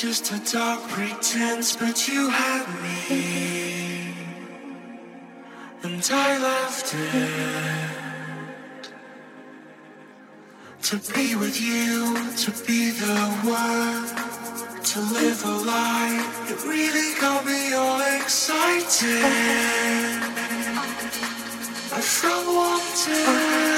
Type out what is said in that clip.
just a dark pretense, but you had me. And I left it. To be with you, to be the one, to live a life. It really got me all excited. I felt wanted.